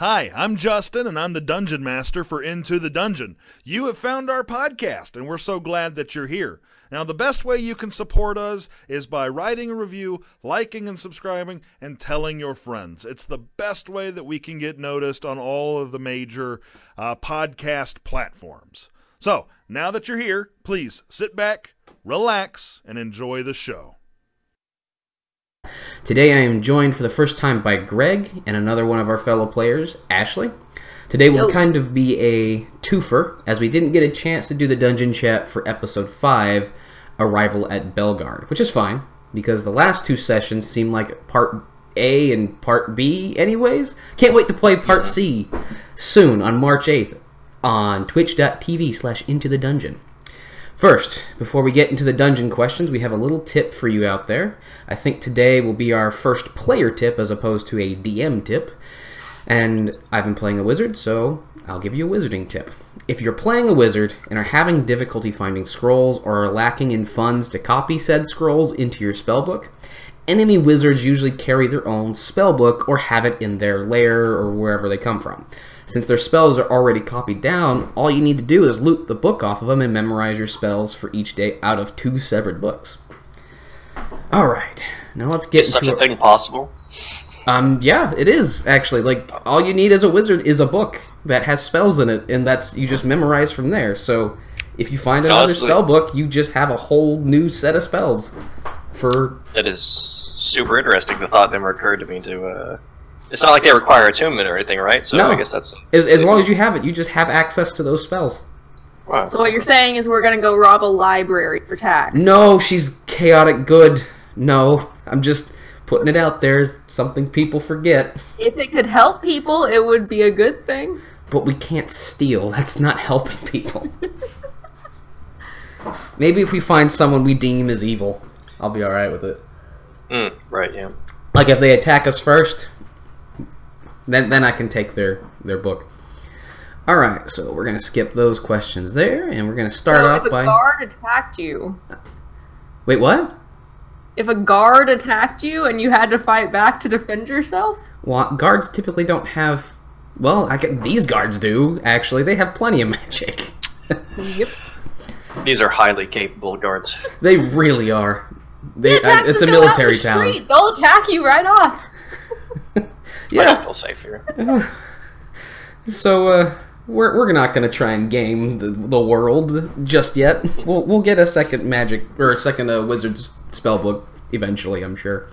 Hi, I'm Justin, and I'm the Dungeon Master for Into the Dungeon. You have found our podcast, and we're so glad that you're here. Now, the best way you can support us is by writing a review, liking and subscribing, and telling your friends. It's the best way that we can get noticed on all of the major uh, podcast platforms. So, now that you're here, please sit back, relax, and enjoy the show. Today I am joined for the first time by Greg and another one of our fellow players, Ashley. Today will kind of be a twofer, as we didn't get a chance to do the dungeon chat for episode 5, Arrival at Belgard, which is fine, because the last two sessions seem like part A and part B anyways. Can't wait to play part C soon on March 8th on twitch.tv slash into the dungeon. First, before we get into the dungeon questions, we have a little tip for you out there. I think today will be our first player tip as opposed to a DM tip. And I've been playing a wizard, so I'll give you a wizarding tip. If you're playing a wizard and are having difficulty finding scrolls or are lacking in funds to copy said scrolls into your spellbook, enemy wizards usually carry their own spellbook or have it in their lair or wherever they come from. Since their spells are already copied down, all you need to do is loot the book off of them and memorize your spells for each day out of two separate books. Alright, now let's get Is such a thing possible? um, yeah, it is actually. Like all you need as a wizard is a book that has spells in it, and that's you just memorize from there. So if you find another Honestly- spell book, you just have a whole new set of spells. For That is super interesting. The thought never occurred to me to. Uh... It's not like they require attunement or anything, right? So No. I guess that's. as, as long as you have it, you just have access to those spells. Wow. So what you're saying is we're gonna go rob a library for Tack. No, she's chaotic good. No, I'm just putting it out there as something people forget. If it could help people, it would be a good thing. But we can't steal. That's not helping people. Maybe if we find someone we deem as evil, I'll be alright with it. Mm, right. Yeah. Like if they attack us first, then then I can take their their book. All right, so we're gonna skip those questions there, and we're gonna start So off if a by guard attacked you, wait, what? if a guard attacked you and you had to fight back to defend yourself, Well, guards typically don't have. Well, I get these guards do actually. They have plenty of magic. yep. These are highly capable guards. they really are. They, Attack I, it's just a military the town. street. They'll attack you right off. I don't Yeah. feel safe here. So uh, we're we're not gonna try and game the, the world just yet. We'll we'll get a second magic or a second uh, wizard's spell book eventually, I'm sure.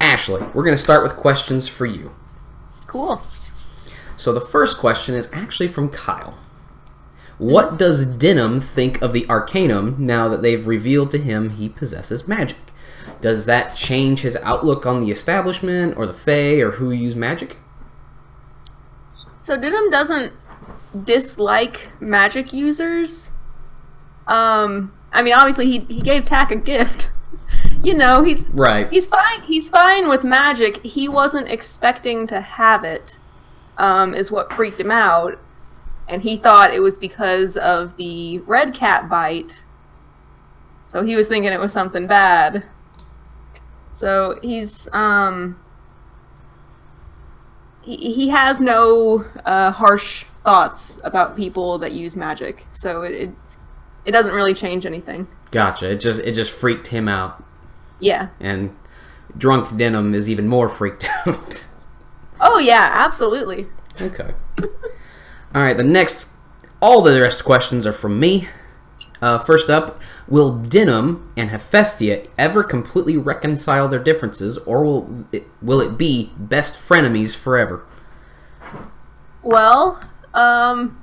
Ashley, we're gonna start with questions for you. Cool. So the first question is actually from Kyle. What does Dinham think of the Arcanum now that they've revealed to him he possesses magic? Does that change his outlook on the establishment or the Fae or who use magic? So Didim doesn't dislike magic users. Um, I mean, obviously he he gave Tack a gift. you know, he's Right. he's fine. He's fine with magic. He wasn't expecting to have it. Um, is what freaked him out, and he thought it was because of the red cat bite. So he was thinking it was something bad. So he's um he, he has no uh, harsh thoughts about people that use magic. So it, it it doesn't really change anything. Gotcha. It just it just freaked him out. Yeah. and drunk denim is even more freaked out. Oh yeah, absolutely. okay. All right. The next, all the rest questions are from me. Uh, first up, will Denim and Hephaestia ever completely reconcile their differences, or will it, will it be best frenemies forever? Well, um,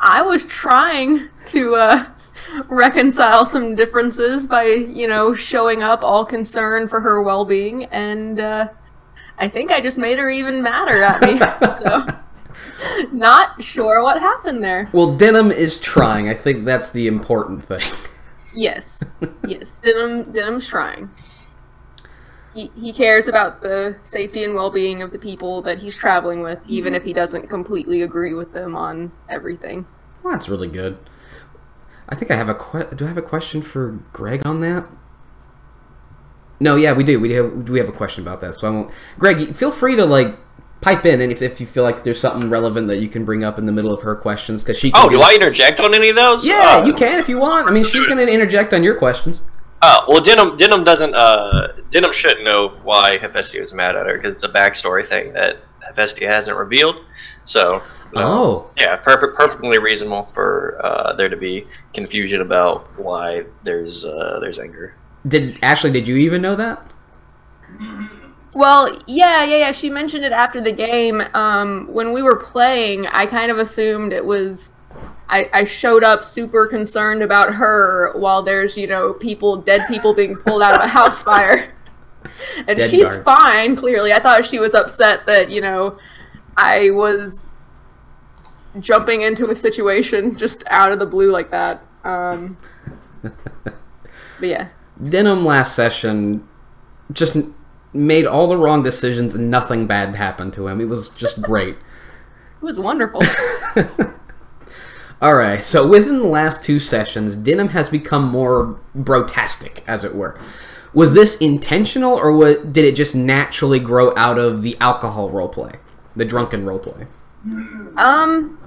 I was trying to uh, reconcile some differences by, you know, showing up all concerned for her well-being, and uh, I think I just made her even madder at me. so, not sure what happened there. Well, Denim is trying. I think that's the important thing. Yes, yes, Denim, Denim's trying. He, he cares about the safety and well-being of the people that he's traveling with, even if he doesn't completely agree with them on everything. Well, that's really good. I think I have a que- do I have a question for Greg on that? No, yeah, we do. We have we have a question about that. So I won't. Greg, feel free to like pipe in and if, if you feel like there's something relevant that you can bring up in the middle of her questions because she. Can Oh, do us- I interject on any of those? Yeah, Uh, you can if you want. I mean, she's going to interject on your questions. Oh well, Denim Denim doesn't. Uh, Denim shouldn't know why Hephaestia is mad at her because it's a backstory thing that Hephaestia hasn't revealed. So. uh, Oh, Yeah, perfect, perfectly reasonable for uh, there to be confusion about why there's uh, there's anger. did Ashley? Did you even know that? Well, yeah, yeah, yeah. She mentioned it after the game. Um, when we were playing, I kind of assumed it was. I, I showed up super concerned about her while there's, you know, people, dead people being pulled out of a house fire. And Dead she's guards. fine, clearly. I thought she was upset that, you know, I was jumping into a situation just out of the blue like that. Um, but yeah. Denim last session just made all the wrong decisions and nothing bad happened to him. It was just great. It was wonderful. All right, so within the last two sessions, Denim has become more brotastic, as it were. Was this intentional, or wa did it just naturally grow out of the alcohol roleplay, the drunken roleplay? Um.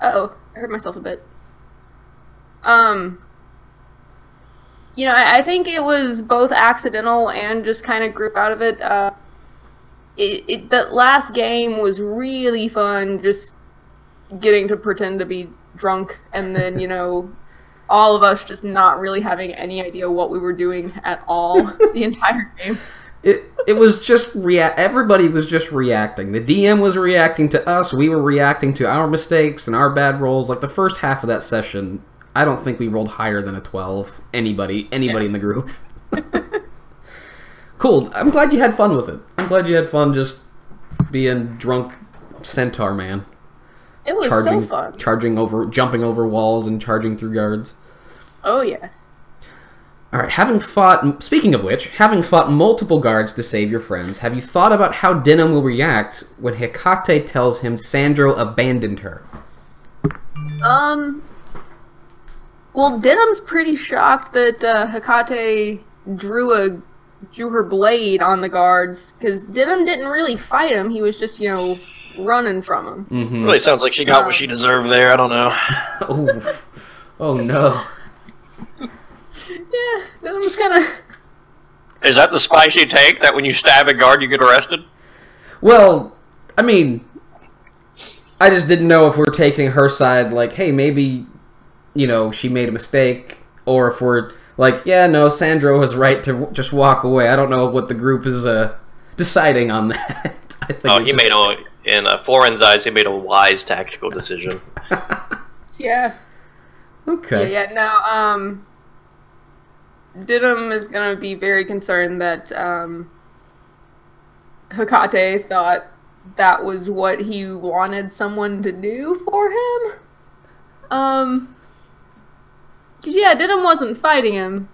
Oh, I hurt myself a bit. Um. You know, I, I think it was both accidental and just kind of grew out of it. Uh, it, it that last game was really fun. Just getting to pretend to be drunk, and then you know, all of us just not really having any idea what we were doing at all the entire game. It it was just rea- everybody was just reacting. The DM was reacting to us. We were reacting to our mistakes and our bad rolls. Like the first half of that session, I don't think we rolled higher than a twelve. Anybody, anybody in the group. cool. I'm glad you had fun with it. I'm glad you had fun just being drunk centaur man, It was charging, so fun. charging over, jumping over walls and charging through guards. Oh yeah. All right, having fought, speaking of which, having fought multiple guards to save your friends, have you thought about how Denim will react when Hecate tells him Sandro abandoned her? Um. Well, Denim's pretty shocked that uh, Hecate drew a drew her blade on the guards because Denim didn't really fight him. He was just, you know, running from him. Mm-hmm. Really sounds like she got what she deserved there. I don't know. Oh, oh no. Yeah, Denim's kind of. Is that the spice you take? That when you stab a guard, you get arrested? Well, I mean, I just didn't know if we're taking her side, like, hey, maybe, you know, she made a mistake, or if we're like, yeah, no, Sandro was right to w- just walk away. I don't know what the group is uh, deciding on that. I think Oh, he just- made a in uh, Foreign's eyes. He made a wise tactical decision. Yeah. Okay. Yeah, yeah, no, um. Didim is gonna be very concerned that, um. Hecate thought that was what he wanted someone to do for him. Um. Cause yeah, Didim wasn't fighting him.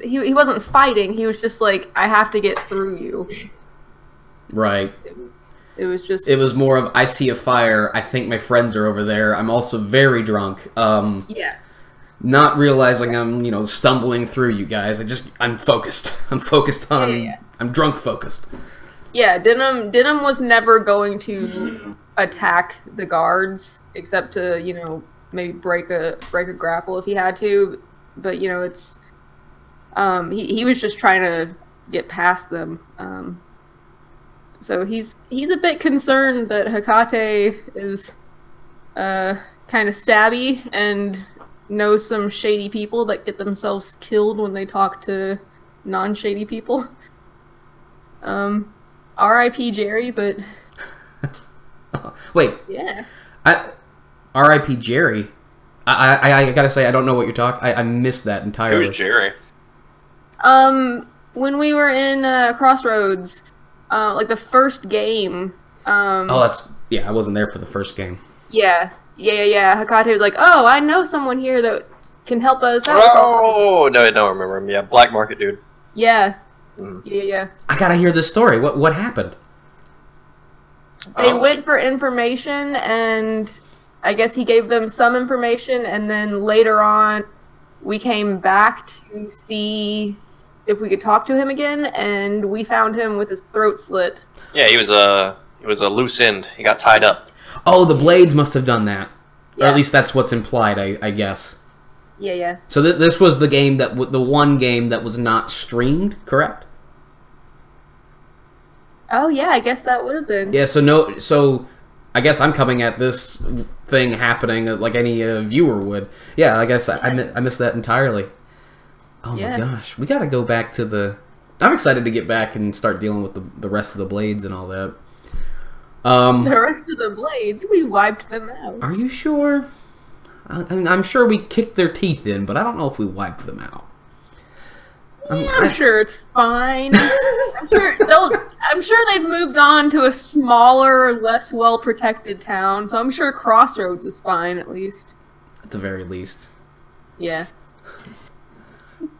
He, he wasn't fighting, he was just like, I have to get through you. Right. It was just. It was more of I see a fire. I think my friends are over there. I'm also very drunk. Um, yeah. not realizing I'm you know stumbling through you guys. I just I'm focused. I'm focused on. Yeah, yeah, yeah. I'm drunk focused. Yeah, Denim Denim was never going to attack the guards except to, you know, maybe break a break a grapple if he had to. But you know, it's um he, he was just trying to get past them. Um so he's he's a bit concerned that Hecate is uh kind of stabby and knows some shady people that get themselves killed when they talk to non-shady people. Um R.I.P. Jerry, but Wait, yeah. I R.I.P. Jerry. I, I I gotta say I don't know what you're talking. I, I missed that entirely. Who's Jerry? Um, when we were in uh, Crossroads, uh, like the first game, um, Oh, that's yeah. I wasn't there for the first game. yeah, yeah, yeah, yeah. Hecate was like, "Oh, I know someone here that can help us out." Oh no, I don't remember him. Yeah, black market dude. Yeah, Mhm. yeah, yeah. I gotta hear this story. What what happened? They Oh. went for information, and I guess he gave them some information, and then later on, we came back to see if we could talk to him again, and we found him with his throat slit. Yeah, he was a he was a loose end. He got tied up. Oh, the blades must have done that, or at least that's what's implied, I, I guess. Yeah, yeah. So th- this was the game that w- the one game that was not streamed, correct? Oh yeah, I guess that would have been. Yeah. So no. So I guess I'm coming at this thing happening like any uh, viewer would. Yeah. I guess I, I, mi- I missed that entirely. Oh Yeah. my gosh, we got to go back to the. I'm excited to get back and start dealing with the the rest of the blades and all that. Um, The rest of the blades, we wiped them out. are you sure? I, I mean, I'm sure we kicked their teeth in, but I don't know if we wiped them out. I'm- I'm sure it's fine. I'm sure they'll. I'm sure they've moved on to a smaller, less well protected town, so I'm sure Crossroads is fine at least. at the very least. Yeah.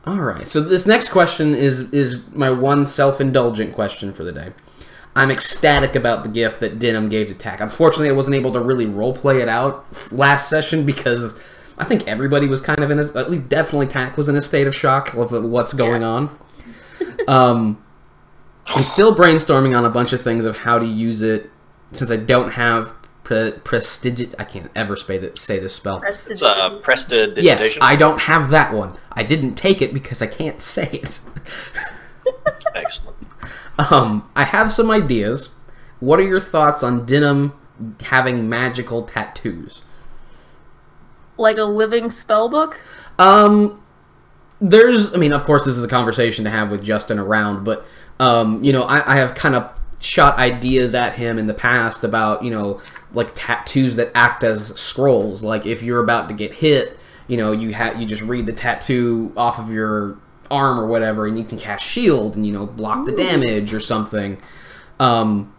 All right. So this next question is is my one self-indulgent question for the day. I'm ecstatic about the gift that Denim gave to Tack. Unfortunately, I wasn't able to really roleplay it out last session because I think everybody was kind of in a, at least definitely Tack was in a state of shock of what's going on. Um, I'm still brainstorming on a bunch of things of how to use it since I don't have pre- prestigit. I can't ever say that say this spell. Rested. It's uh, prestidigitation. Yes, I don't have that one. I didn't take it because I can't say it. Excellent. Um, I have some ideas. What are your thoughts on Denim having magical tattoos? Like a living spell book. Um, there's, I mean, of course, this is a conversation to have with Justin around, but um, you know, I, I have kind of shot ideas at him in the past about you know, like tattoos that act as scrolls. Like if you're about to get hit, you know, you ha- you just read the tattoo off of your arm or whatever, and you can cast shield and you know block the damage or something. Um,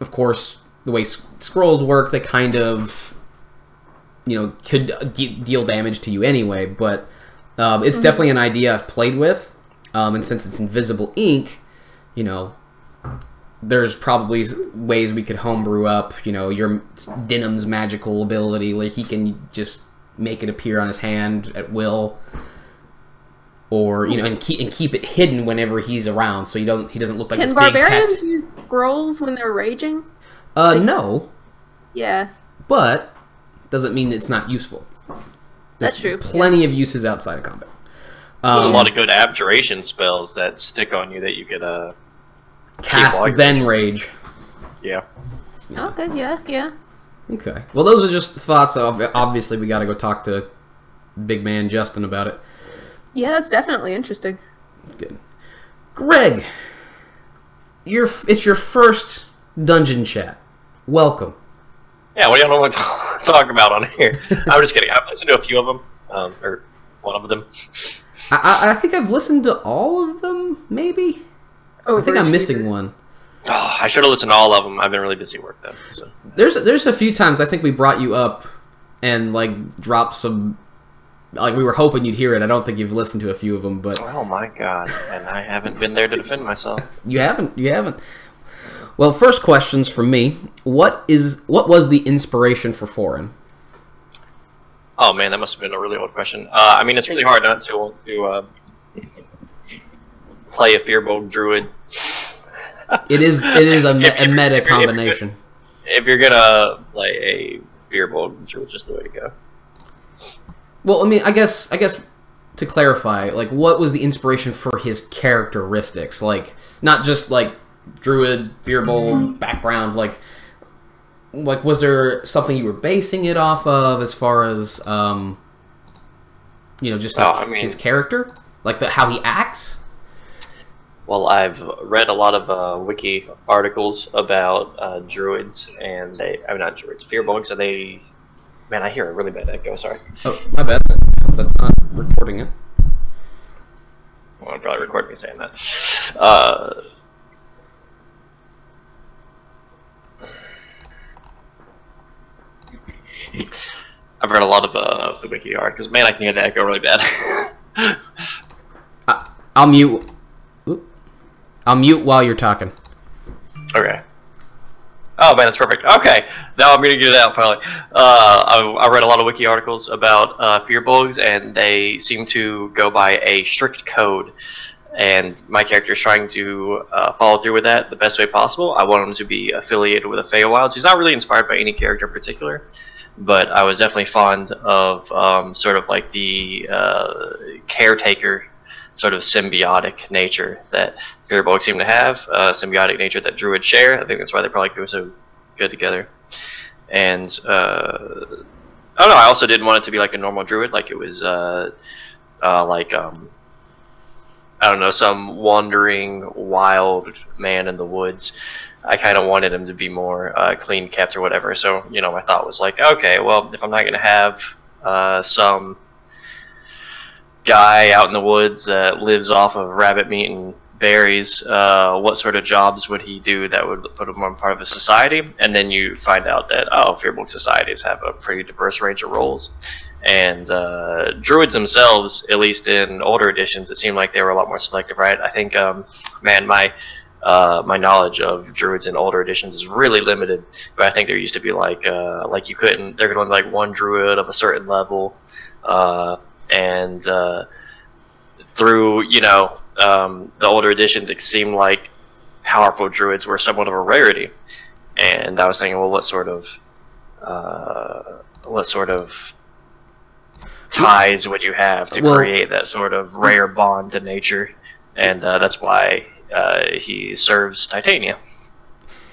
of course, the way s- scrolls work, they kind of you know could de- deal damage to you anyway. But um, it's definitely an idea I've played with, um, and since it's invisible ink, you know, there's probably ways we could homebrew up. You know, your Denim's magical ability, like he can just make it appear on his hand at will. Or you know, and keep and keep it hidden whenever he's around, so you don't he doesn't look like Can this big barbarians use scrolls when they're raging? Uh, no, Yeah. but doesn't mean it's not useful. That's true, Plenty of uses outside of combat. There's Um, a lot of good abjuration spells that stick on you that you could, uh, cast while you're- then rage. yeah. Okay. Yeah. Yeah. Okay. Well, those are just thoughts. Of obviously, we got to go talk to big man Justin about it. Yeah. That's definitely interesting. Good. Greg, your it's your first dungeon chat. Welcome. Yeah, what do you want to talk about on here? I'm just kidding. I've listened to a few of them, um, or one of them. I, I, I think I've listened to all of them. Maybe. I think I'm missing one. Oh, I should have listened to all of them. I've been really busy work though. So. There's there's a few times I think we brought you up and like dropped some like we were hoping you'd hear it. I don't think you've listened to a few of them, but Oh my god! And I haven't been there to defend myself. you haven't. You haven't. Well, first questions from me. What is what was the inspiration for Foreign? Oh man, that must have been a really old question. Uh, I mean, it's really hard not to to uh, play a Firbolg Druid. It is it is a, me- a meta if you're- combination. If you're gonna play a Firbolg Druid, just the way to go. Well, I mean, I guess I guess to clarify, like, what was the inspiration for his characteristics? Like, not just like druid, Firbolg background. Like, like was there something you were basing it off of as far as um, you know, just his, Oh, I mean- his character, like the how he acts? Well, I've read a lot of uh, wiki articles about uh, druids, and they, I'm not druids, Firbolgs, and they, man, I hear a really bad echo. Sorry, Oh, my bad. That's not recording it. well, I'll probably record me saying that. Uh, I've read a lot of uh, the wiki art because man, I can hear the echo really bad. I, I'll mute. I'll mute while you're talking. Okay. Oh man, that's perfect. Okay, now I'm gonna get it out finally. Uh, I, I read a lot of wiki articles about uh, bugs, and they seem to go by a strict code. and my character is trying to uh, follow through with that the best way possible. I want him to be affiliated with the Feywilds. He's not really inspired by any character in particular, but I was definitely fond of um, sort of like the uh, caretaker sort of symbiotic nature that Firbolg seem to have, uh, symbiotic nature that Druids share. I think that's why they probably go so good together. And uh, I don't know. I also didn't want it to be like a normal Druid, like it was uh, uh, like um, I don't know, some wandering wild man in the woods. I kind of wanted him to be more uh, clean kept or whatever. So you know, my thought was like, okay, well, if I'm not gonna have uh, some guy out in the woods that lives off of rabbit meat and berries, uh, what sort of jobs would he do that would put him on part of a society? And then you find out that oh, Firbolg societies have a pretty diverse range of roles. And uh, druids themselves, at least in older editions, it seemed like they were a lot more selective, right? I think, um, man, my uh, my knowledge of druids in older editions is really limited. But I think there used to be like uh, like you couldn't there could only be like one druid of a certain level, uh, and uh, through you know um, the older editions, it seemed like powerful druids were somewhat of a rarity. And I was thinking, well, what sort of uh, what sort of ties would you have to Well- create that sort of rare bond to nature? And uh, that's why uh, he serves Titania.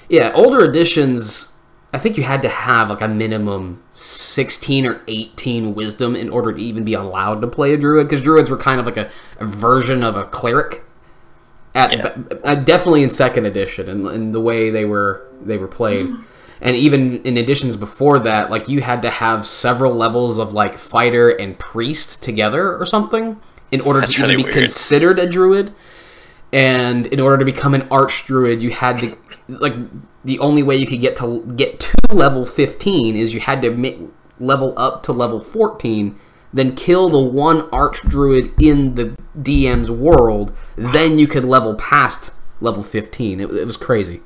Yeah, older editions. I think you had to have like a minimum sixteen or eighteen wisdom in order to even be allowed to play a druid, because druids were kind of like a, a version of a cleric. At Yeah. uh, definitely in second edition, and, and the way they were they were played, and even in editions before that, like you had to have several levels of like fighter and priest together or something in order That's to even really be weird. considered a druid and in order to become an arch druid you had to like the only way you could get to get to level 15 is you had to level up to level 14 then kill the one arch druid in the DM's world then you could level past level 15 it, it was crazy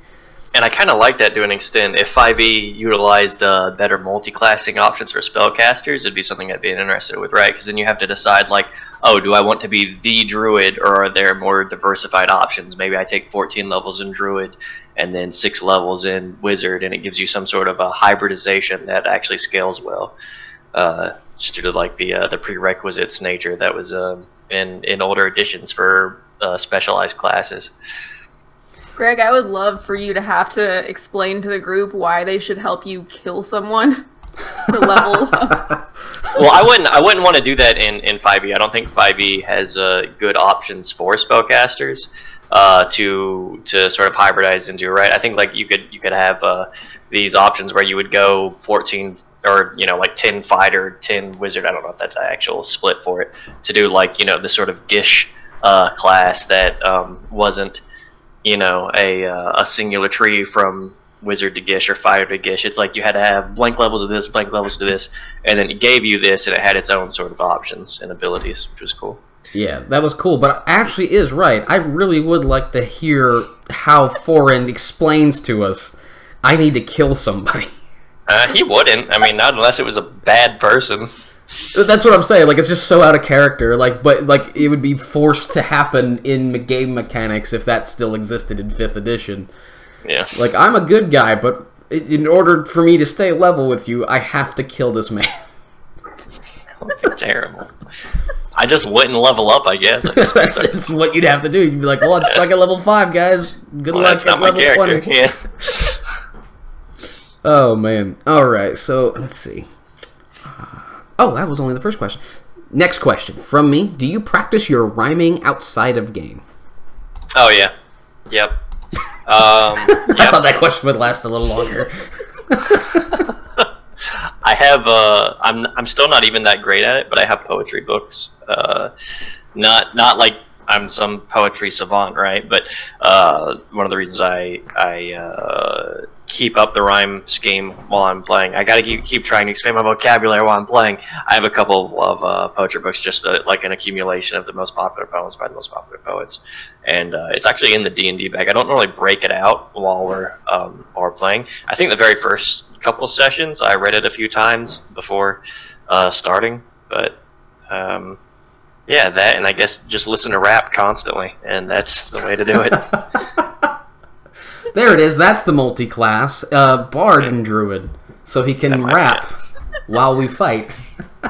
And I kind of like that to an extent. If 5e utilized uh, better multi-classing options for spellcasters, it'd be something I'd be interested with, right? Because then you have to decide, like, oh, do I want to be the druid, or are there more diversified options? Maybe I take 14 levels in druid, and then six levels in wizard, and it gives you some sort of a hybridization that actually scales well, uh, just due to like the uh, the prerequisites nature that was um in in older editions for uh, specialized classes. Greg, I would love for you to have to explain to the group why they should help you kill someone to level well, I wouldn't. I wouldn't want to do that in in 5e. I don't think 5e has uh, good options for spellcasters uh, to to sort of hybridize into. Right. I think like you could you could have uh, these options where you would go 14 or you know like 10 fighter, 10 wizard. I don't know if that's an actual split for it to do like you know the sort of Gish uh, class that um, wasn't you know a uh, a singular tree from wizard to gish or fire to gish. It's like you had to have blank levels of this blank levels of this and then it gave you this and it had its own sort of options and abilities which was cool. Yeah that was cool but actually is right. I really would like to hear how Foreign explains to us I need to kill somebody. Uh, he wouldn't. I mean not unless it was a bad person That's what I'm saying. Like it's just so out of character. Like, but like it would be forced to happen in game mechanics if that still existed in fifth edition. yeah Like I'm a good guy, but in order for me to stay level with you, I have to kill this man. terrible i just wouldn't level up i guess I that's, that's what you'd have to do. You'd be like, "Well, I'm stuck at level five, guys. Good well, luck that's at not level character 20." yeah Oh man. All right. So let's see. Oh, that was only the first question. Next question from me: Do you practice your rhyming outside of game? oh yeah yep um I thought that question would last a little longer. I have uh I'm I'm still not even that great at it, but I have poetry books. Uh not not like I'm some poetry savant, right? But uh one of the reasons I I uh keep up the rhyme scheme while I'm playing. I got to keep keep trying to expand my vocabulary while I'm playing. I have a couple of uh, poetry books, just uh like an accumulation of the most popular poems by the most popular poets, and uh, it's actually in the D and D bag. I don't normally break it out while we're um, while we're playing. I think the very first couple sessions I read it a few times before uh, starting, but um, Yeah, that, and I guess just listen to rap constantly, and that's the way to do it. There it is. That's the multi-class uh, bard and druid, so he can That might be rap while we fight.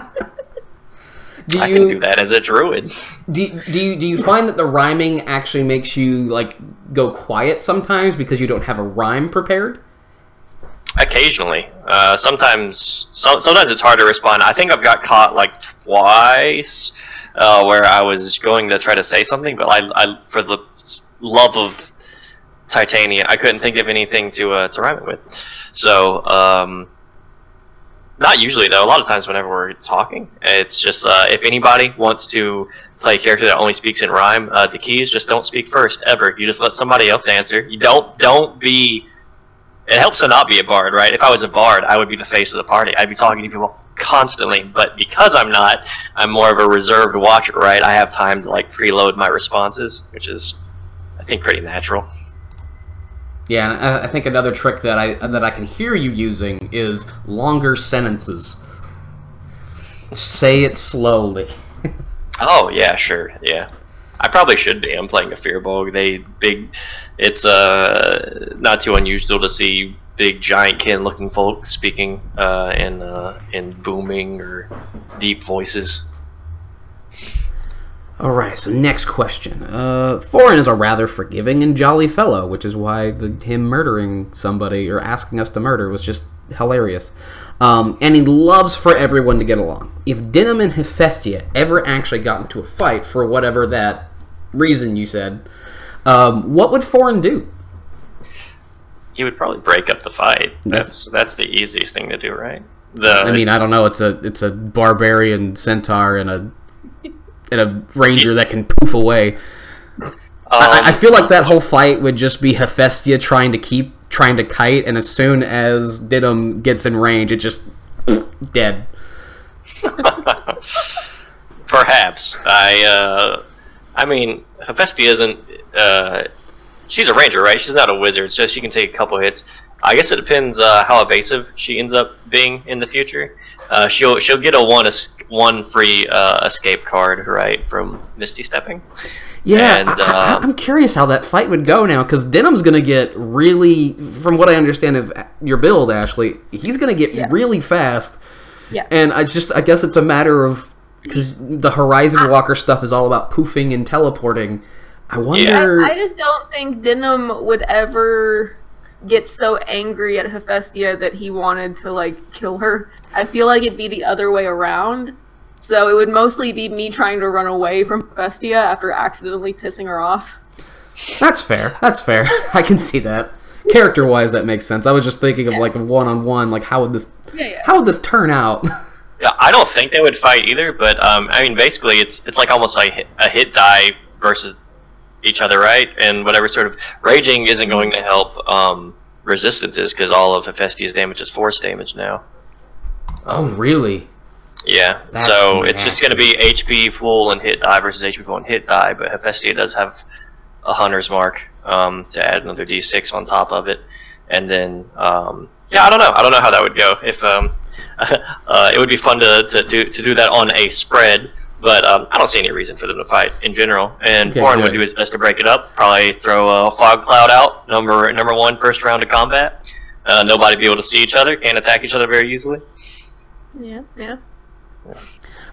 do I you can do that as a druid. Do, do you do you find that the rhyming actually makes you like go quiet sometimes because you don't have a rhyme prepared? Occasionally, uh, sometimes, so, sometimes it's hard to respond. I think I've got caught like twice, uh, where I was going to try to say something, but I, I for the love of Titania, I couldn't think of anything to uh, to rhyme it with. So, um, not usually though. A lot of times, whenever we're talking, it's just uh, if anybody wants to play a character that only speaks in rhyme, uh, the key is just don't speak first ever. You just let somebody else answer. You don't don't be. It helps to not be a bard, right? If I was a bard, I would be the face of the party. I'd be talking to people constantly. But because I'm not, I'm more of a reserved watcher, right? I have time to like preload my responses, which is, I think, pretty natural. Yeah, and I, think another trick that I that I can hear you using is longer sentences. Say it slowly. Oh yeah, sure, yeah. I probably should be. I'm playing a Firbolg. They big. It's uh not too unusual to see big giant kin looking folk speaking uh, in uh, in booming or deep voices. All right, so next question. Uh, Foreign is a rather forgiving and jolly fellow, which is why the, him murdering somebody or asking us to murder was just hilarious. Um, and he loves for everyone to get along. If Dinam and Hephaestia ever actually got into a fight for whatever that reason you said, um, what would Foreign do? He would probably break up the fight. That's- That's that's the easiest thing to do, right? The I mean, I don't know. It's a it's a barbarian centaur and a and a ranger that can poof away. um, I, I feel like that whole fight would just be Hephaestia trying to keep trying to kite, and as soon as Diddum gets in range, it just dead. Perhaps I. Uh, I mean, Hephaestia isn't. Uh, she's a ranger, right? She's not a wizard, so she can take a couple hits. I guess it depends uh, how evasive she ends up being in the future. Uh, she'll she'll get a one es- one free uh, escape card, right, from Misty Stepping. Yeah, And, I, I, um, I'm curious how that fight would go now, because Denim's gonna get really, from what I understand of your build, Ashley, he's gonna get Yeah. really fast, Yeah. and I just, I guess it's a matter of because the Horizon Walker stuff is all about poofing and teleporting. I wonder. I, I just don't think Denim would ever get so angry at Hephaestia that he wanted to like kill her. I feel like it'd be the other way around. So it would mostly be me trying to run away from Hephaestia after accidentally pissing her off. That's fair. That's fair. I can see that. Character wise, that makes sense. I was just thinking of like a one on one. Like, how would this, Yeah, yeah. how would this turn out? Yeah, I don't think they would fight either, but um, I mean, basically, it's it's like almost like a hit die versus each other, right? And whatever sort of raging isn't going to help um, resistances because all of Hephaestia's damage is force damage now. oh, really? Yeah, That's so it's just going to be HP full and hit die versus HP full and hit die, but Hephaestia does have a hunter's mark um, to add another D6 on top of it, and then um, yeah, I don't know, I don't know how that would go. If um, uh, it would be fun to, to do to do that on a spread, but um, I don't see any reason for them to fight in general. And Okay, Foreign would do his best to break it up. Probably throw a fog cloud out, number number one first round of combat. Uh, nobody be able to see each other, can't attack each other very easily. Yeah, yeah.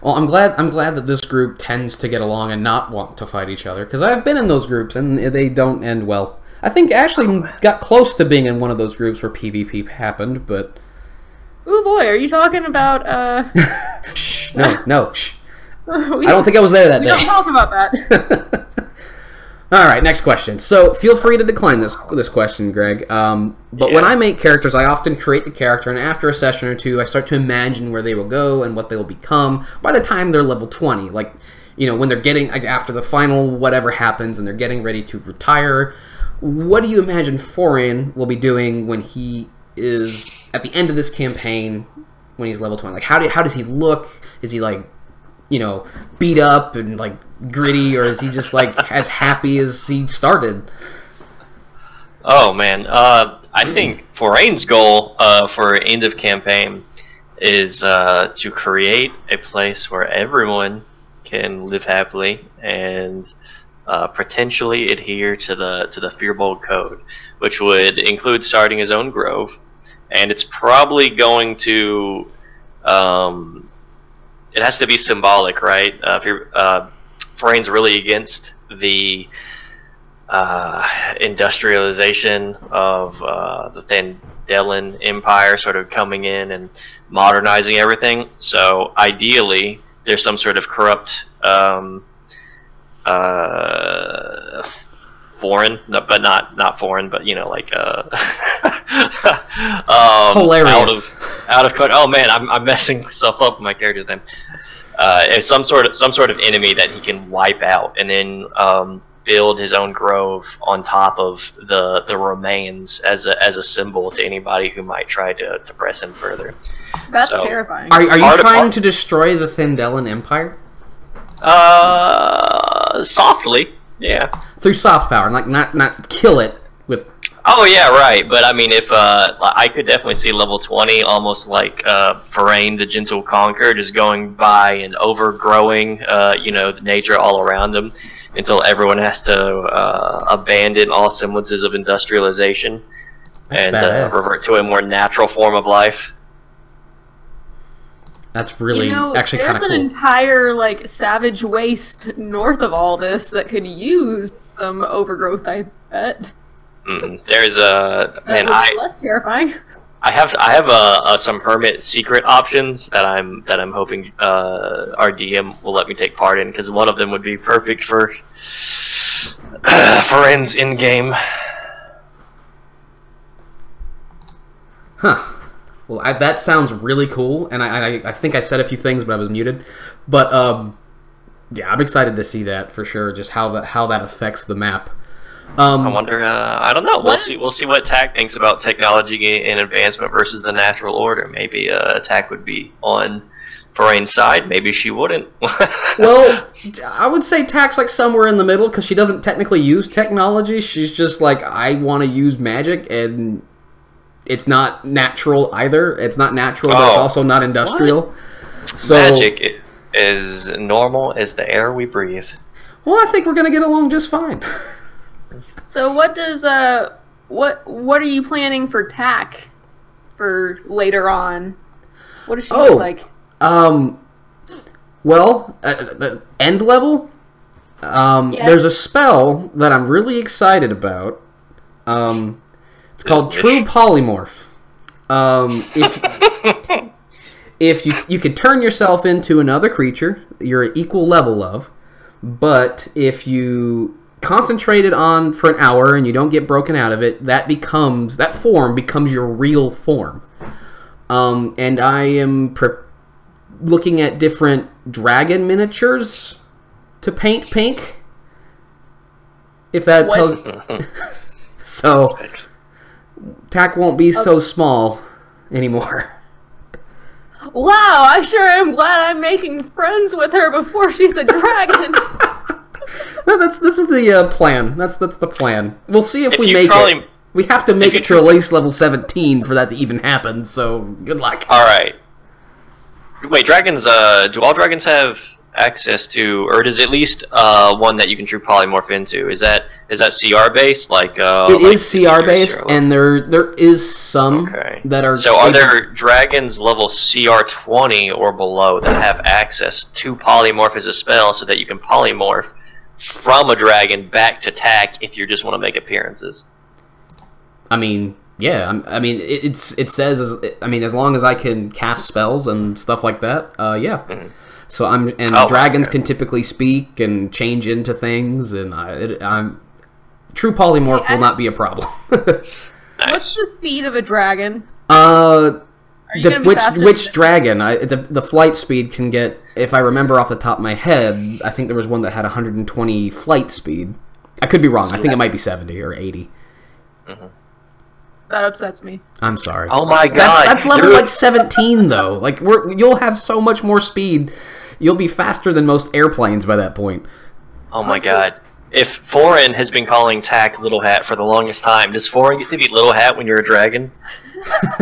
Well, I'm glad. I'm glad that this group tends to get along and not want to fight each other because I've been in those groups and they don't end well. I think Ashley got close to being in one of those groups where PvP happened, but Oh boy, are you talking about uh shh, no, no, shh. we I don't think I was there that we don't day. talk about that. All right, next question. So feel free to decline this this question, Greg. Um, but when I make characters, I often create the character, and after a session or two, I start to imagine where they will go and what they will become by the time they're level twenty. Like, you know, when they're getting like, after the final whatever happens, and they're getting ready to retire. What do you imagine Foreign will be doing when he is at the end of this campaign when he's level twenty? Like, how do how does he look? Is he like you know, beat up and like gritty, or is he just like as happy as he started? Oh man, uh, I think Forain's goal uh, for end of campaign is uh, to create a place where everyone can live happily and uh, potentially adhere to the to the Firbolg code, which would include starting his own grove, and it's probably going to. Um, it has to be symbolic, right? Uh, if you're, uh, Forain's really against the uh, industrialization of uh, the Thandelen Empire, sort of coming in and modernizing everything. So ideally, there's some sort of corrupt um, uh, foreign, but not not foreign, but you know, like uh, um, Hilarious. out of out of cut. Oh man, I'm, I'm messing myself up with my character's name. Uh, it's some sort of some sort of enemy that he can wipe out, and then um, build his own grove on top of the the remains as a as a symbol to anybody who might try to, to press him further. That's So- terrifying. Are, are you Part of- trying to destroy the Thandelen Empire Uh, softly, yeah. through soft power, like not not kill it with? Oh yeah, right. But I mean, if uh, I could definitely see level twenty, almost like uh, Forain the Gentle Conqueror, just going by and overgrowing, uh, you know, the nature all around them, until everyone has to uh, abandon all semblances of industrialization and uh, revert to a more natural form of life. That's really you know, actually kind there's an entire like savage waste north of all this that could use some overgrowth. I bet. Mm, there's a That man. I less terrifying. I have I have uh, uh, some hermit secret options that I'm that I'm hoping uh, our DM will let me take part in because one of them would be perfect for for ends in game. Huh. Well, I, that sounds really cool, and I, I I think I said a few things, but I was muted. But um, yeah, I'm excited to see that for sure. Just how that how that affects the map. Um, I wonder. Uh, I don't know. We'll What see. We'll see what Tack thinks about technology and advancement versus the natural order. Maybe uh, Tack would be on Forain's side. Maybe she wouldn't. well, I would say Tack's like somewhere in the middle because she doesn't technically use technology. She's just like I want to use magic, and it's not natural either. It's not natural, but it's Oh. also not industrial. So, Magic is normal as the air we breathe. Well, I think we're gonna get along just fine. So what does uh what what are you planning for tack for later on? What does she Oh. look like? Um, well, at the end level, um, Yeah. there's a spell that I'm really excited about. Um, it's called Wish. True Polymorph. Um, if if you you can turn yourself into another creature you're at equal level of, but if you concentrate it on for an hour and you don't get broken out of it, that becomes that form becomes your real form. Um, and I am pre- looking at different dragon miniatures to paint pink. If that tells, so tack won't be so small anymore. Wow, I sure am glad I'm making friends with her before she's a dragon. No, that's this is the uh, plan. That's that's the plan. We'll see if, If we make probably- it. We have to make it to at least level seventeen for that to even happen. So good luck. All right. Wait, dragons. Uh, do all dragons have access to, or it is at least uh, one that you can true polymorph into? Is that is that CR based? Like uh, It like is CR based, and there there is some Okay. that are. So are there dragons level CR twenty or below that have access to polymorph as a spell, so that you can polymorph from a dragon back to tack if you just want to make appearances? I mean, yeah. I'm- mean, it's it says. As, I mean, as long as I can cast spells and stuff like that, uh, yeah. Mhm. So I'm and Oh, dragons okay. can typically speak and change into things, and I, it, I'm true polymorph Yeah. will not be a problem. What's the speed of a dragon? uh, the, which which than- dragon? I, the the flight speed can get. If I remember off the top of my head, I think there was one that had 120 flight speed. I could be wrong. I think it might be 70 or 80. That upsets me. I'm sorry. Oh my god! That's, that's level like 17 though. Like we're you'll have so much more speed. You'll be faster than most airplanes by that point. Oh my god. If Foreign has been calling Tack Little Hat for the longest time, does Foreign get to be Little Hat when you're a dragon?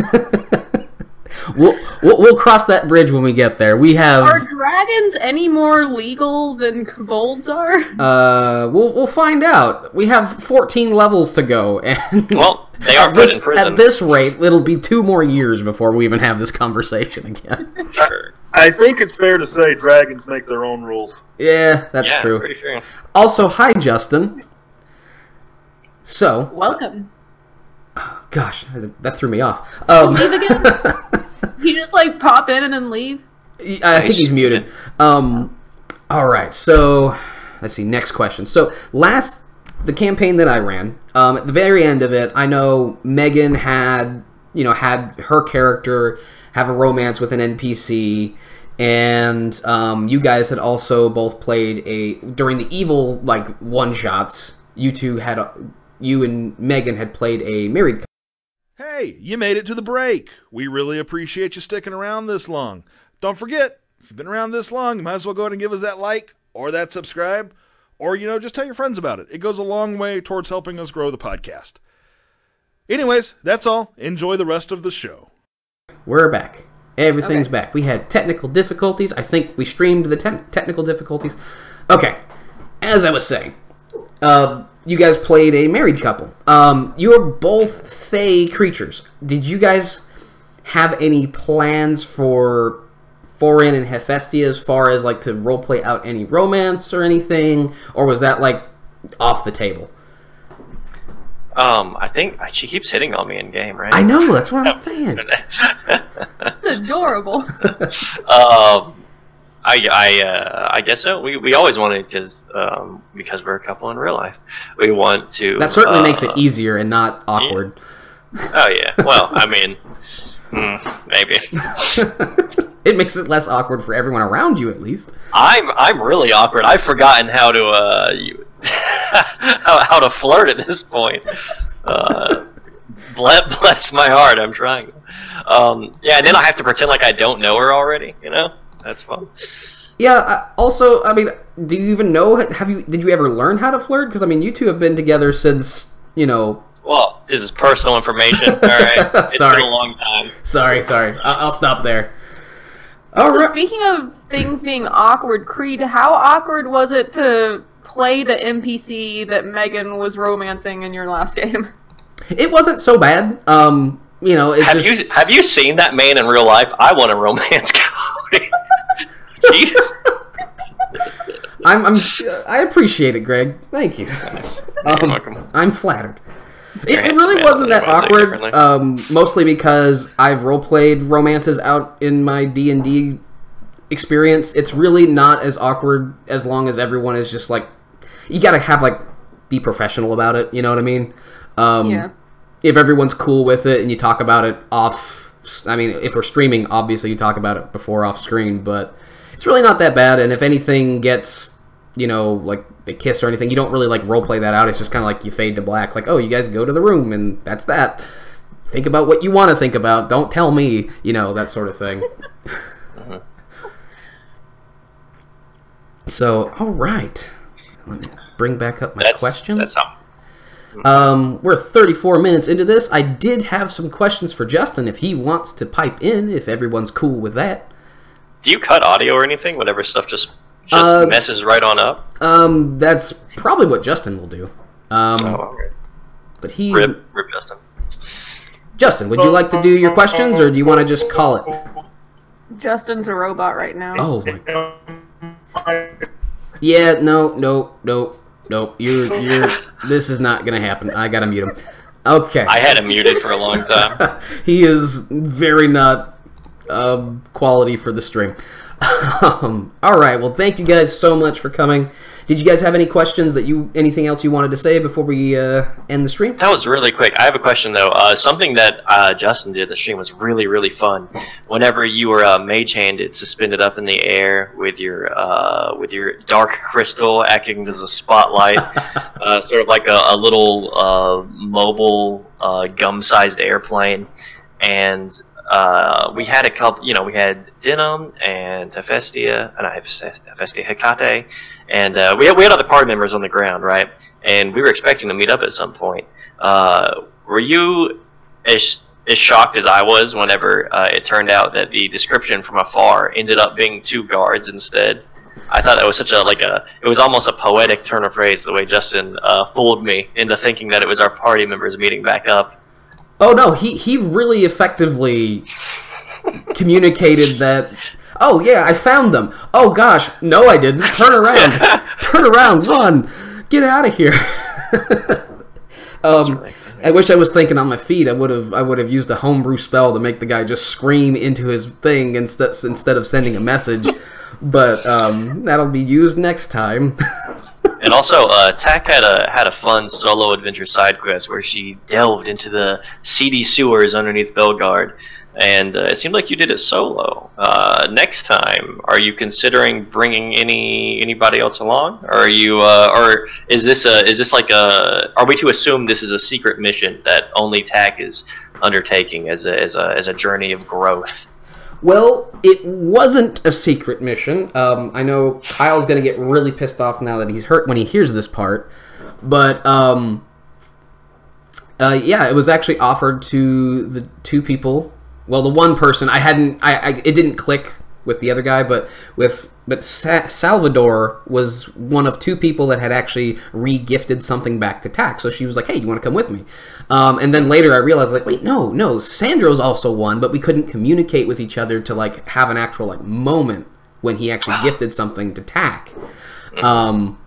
we'll, we'll we'll cross that bridge when we get there. We have Are dragons any more legal than kobolds are? uh we'll we'll find out. We have 14 levels to go and Well, they are put this, in prison. at this rate it'll be two more years before we even have this conversation again. Sure. I think it's fair to say dragons make their own rules. yeah, that's yeah, true. pretty sure. Also, hi Justin. So, Welcome. gosh, that threw me off. Um, Leave again? You just like pop in and then leave? I think he's muted. Um, all right, so let's see. Next question. So last the campaign that I ran, um, at the very end of it, I know Megan had you know had her character have a romance with an NPC, and um, you guys had also both played a during the evil like one shots. You two had a, you and Megan had played a married Hey, you made it to the break. We really appreciate you sticking around this long. Don't forget, if you've been around this long, you might as well go ahead and give us that like or that subscribe, or, you know, just tell your friends about it. It goes a long way towards helping us grow the podcast. Anyways, that's all. Enjoy the rest of the show. We're back. Everything's Okay. back. We had technical difficulties. I think we streamed the te- technical difficulties. Okay, as I was saying, uh, you guys played a married couple. Um, you are both fey creatures. Did you guys have any plans for Forin and Hephaestia as far as like to roleplay out any romance or anything, or was that like off the table? Um, I think she keeps hitting on me in game, right? I know that's what I'm saying. It's adorable. um, I I uh, I guess so. We we always wanted because um because we're a couple in real life. We want to. That certainly uh, makes it easier and not awkward. Oh yeah. Well, I mean, hmm, maybe. it makes it less awkward for everyone around you, at least. I'm I'm really awkward. I've forgotten how to uh you, how, how to flirt at this point. Uh, bless, bless my heart. I'm trying. Um, yeah, and then I have to pretend like I don't know her already. You know, that's fun. Yeah. Also, I mean, do you even know? Have you? Did you ever learn how to flirt? Because I mean, you two have been together since you know. Well, this is personal information. All right, it's Sorry. been a long time. Sorry, sorry. I- I'll stop there. All so right. speaking of things being awkward, Creed, how awkward was it to play the NPC that Megan was romancing in your last game? It wasn't so bad. Um, you know, it Have just. you have you seen that man in real life? I want a romance Cody. Jeez. I'm, I'm. I appreciate it, Greg. Thank you. You're Um, welcome. I'm flattered. It, it really man. wasn't that awkward. Um, mostly because I've role played romances out in my D and D experience. It's really not as awkward as long as everyone is just like. You gotta have like be professional about it. You know what I mean? Um, yeah. If everyone's cool with it and you talk about it off. I mean, if we're streaming, obviously you talk about it before off screen, but it's really not that bad. And if anything gets you know, like a kiss or anything. You don't really like role play that out. It's just kind of like you fade to black. Like, oh, you guys go to the room, and that's that. Think about what you want to think about. Don't tell me, you know, that sort of thing. so, all right. Let me bring back up my That's questions. That's how. Um, we're 34 minutes into this. I did have some questions for Justin if he wants to pipe in, if everyone's cool with that. Do you cut audio or anything? Whatever stuff just just Uh, messes right on up. Um, that's probably what Justin will do. Um, Oh, okay. but he Rip, rip, Justin. Justin, would you like to do your questions, or do you want to just call it? Justin's a robot right now. Oh my. Yeah, no, no, no, no. You're, you're. This is not gonna happen. I gotta mute him. Okay. I had him muted for a long time. he is very not um, quality for the stream. Um, all right. Well, thank you guys so much for coming. Did you guys have any questions that you, anything else you wanted to say before we uh, end the stream? That was really quick. I have a question though. Uh, something that uh, Justin did the stream was really really fun. Whenever you were uh, mage handed, suspended up in the air with your uh, with your dark crystal acting as a spotlight, uh, sort of like a, a little uh, mobile uh, gum sized airplane, and uh, we had a couple. You know, we had Denim and Hephaestia, and I have Hephaestia Hecate, and uh, we had we had other party members on the ground, right? And we were expecting to meet up at some point. Uh, were you as as shocked as I was whenever uh, it turned out that the description from afar ended up being two guards instead. I thought that was such a like a it was almost a poetic turn of phrase the way Justin uh, fooled me into thinking that it was our party members meeting back up. Oh no, he he really effectively communicated that. Oh yeah, I found them. Oh gosh, no, I didn't. Turn around, turn around, run, get out of here. um. I wish I was thinking on my feet. I would have I would have used a homebrew spell to make the guy just scream into his thing instead instead of sending a message. But um, that'll be used next time. And also, uh, Tack had a had a fun solo adventure side quest where she delved into the seedy sewers underneath Belgard, and uh, it seemed like you did it solo. Uh, next time, are you considering bringing any anybody else along, or are you, uh, or is this a is this like a? Are we to assume this is a secret mission that only Tack is undertaking as a as a as a journey of growth? Well, it wasn't a secret mission. Um, I know Kyle's gonna get really pissed off now that he's hurt when he hears this part, but um, uh, yeah, it was actually offered to the two people. Well, the one person I hadn't, I, I it didn't click with the other guy, but with but Sa- Salvador was one of two people that had actually re-gifted something back to Tack. So she was like, "Hey, you want to come with me?" Um, and then later I realized, like, wait, no, no, Sandro's also one, but we couldn't communicate with each other to like have an actual like moment when he actually gifted something to Tack. Um,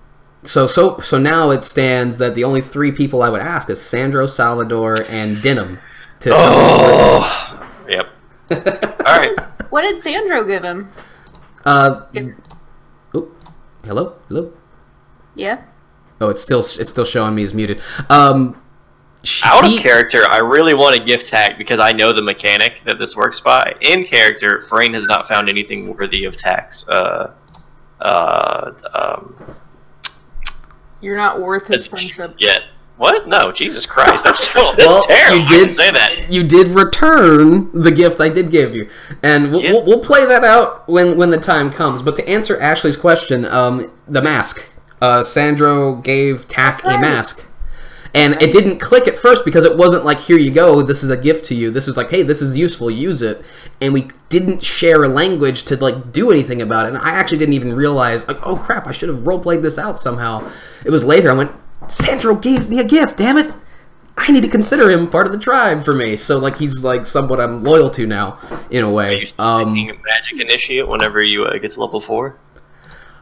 so so so now it stands that the only three people I would ask is Sandro, Salvador, and Denim. To Oh, yep. All right. What did Sandro give him? uh, oh, hello, hello. Yeah. Oh, it's still it's still showing me as muted. Um, Out of character, I really want a gift Tack because I know the mechanic that this works by. In character, Frayne has not found anything worthy of Tack's. Uh, uh, um, You're not worth his friendship. yet. What? No, Jesus Christ, that's still that's Well, terrible. you didn't say that. you did return the gift I did give you, and we'll, Yeah. we'll, we'll play that out when when the time comes. But to answer Ashley's question, um, the mask. Uh, Sandro gave Tack That's a mask, and it didn't click at first because it wasn't like here you go, this is a gift to you. This was like hey, this is useful, use it. And we didn't share a language to like do anything about it. And I actually didn't even realize like oh crap, I should have role played this out somehow. It was later I went, Sandro gave me a gift, damn it. I need to consider him part of the tribe for me. So like he's like somewhat I'm loyal to now in a Are way. you still Um, taking Magic Initiate whenever you uh, get to level four?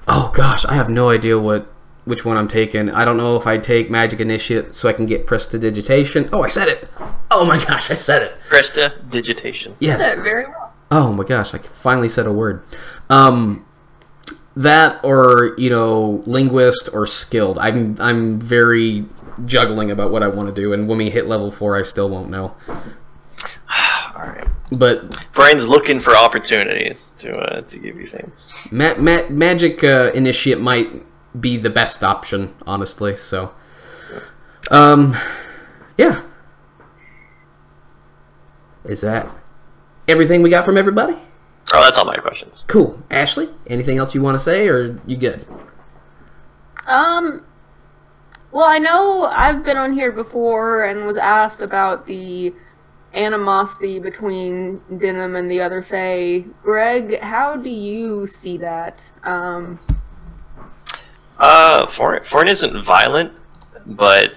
oh gosh, I have no idea what which one I'm taking. I don't know if I take Magic Initiate so I can get Prestidigitation. Oh, I said it. Oh my gosh, I said it. Prestidigitation. Yes. Said it very well. Oh my gosh, I finally said a word. Um, that or you know, linguist or skilled. I'm I'm very juggling about what I want to do, and when we hit level four, I still won't know. All right. But Brain's looking for opportunities to uh, to give you things. ma- ma- magic uh, initiate might be the best option, honestly. So, um, yeah. Is that everything we got from everybody? Oh, that's all my questions. Cool. Ashley, anything else you want to say, or you good? Um, well, I know I've been on here before and was asked about the animosity between Denim and the other Fae. Greg, how do you see that? Um, Uh, Forin, Forin isn't violent, but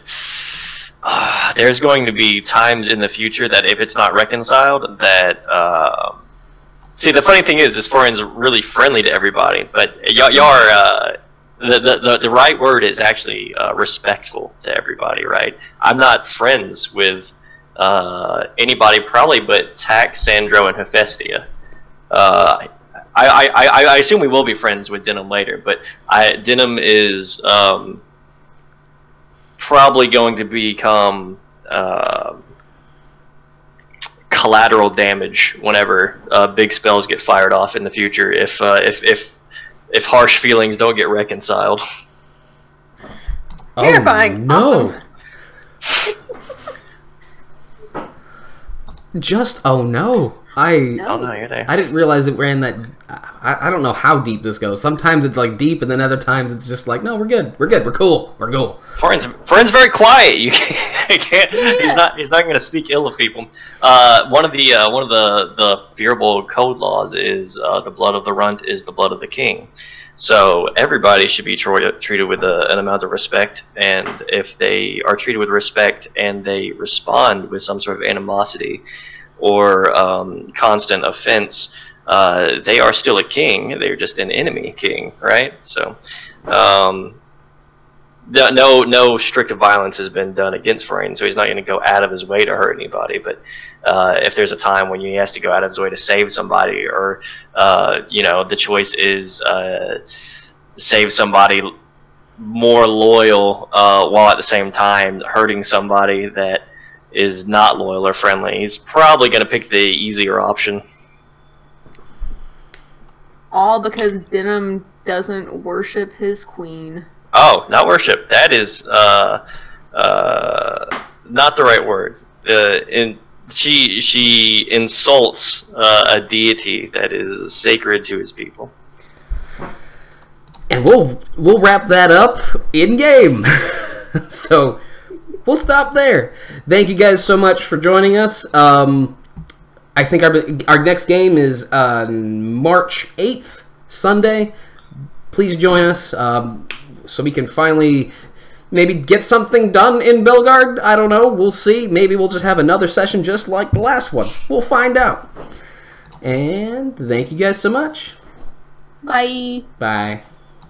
uh, there's going to be times in the future that if it's not reconciled, that uh, see the funny thing is, is Forin's really friendly to everybody, but y'all, are uh, the, the the the right word is actually uh, respectful to everybody, right? I'm not friends with uh, anybody probably but Tack, Sandro, and Hephaestia. Uh, I, I, I, I assume we will be friends with Denim later, but I, Denim is um, probably going to become uh, collateral damage whenever uh, big spells get fired off in the future. If uh, if if if harsh feelings don't get reconciled. Terrifying. no. Awesome. Just oh no. I Oh no, you're there. I didn't realize it ran that. I, I don't know how deep this goes. Sometimes it's like deep, and then other times it's just like, no, we're good, we're good, we're cool, we're cool. Forin's, Forin's very quiet. You can't. can't He's not. He's not going to speak ill of people. Uh, one of the uh, one of the the Firbolg code laws is uh, the blood of the runt is the blood of the king. So everybody should be tro- treated with a, an amount of respect, and if they are treated with respect and they respond with some sort of animosity or um, constant offense, uh, they are still a king. They're just an enemy king, right? So. Um, no, no, strict violence has been done against Forin, so he's not going to go out of his way to hurt anybody. But uh, if there's a time when he has to go out of his way to save somebody, or uh, you know, the choice is uh, save somebody more loyal uh, while at the same time hurting somebody that is not loyal or friendly, he's probably going to pick the easier option. All because Denim doesn't worship his queen. Oh, not worship. That is uh, uh, not the right word. Uh, in, she she insults uh, a deity that is sacred to his people. And we'll we'll wrap that up in game. so we'll stop there. Thank you guys so much for joining us. Um, I think our our next game is uh, March eighth, Sunday. Please join us um, so we can finally maybe get something done in Belgard. I don't know. We'll see. Maybe we'll just have another session just like the last one. We'll find out. And thank you guys so much. Bye. Bye.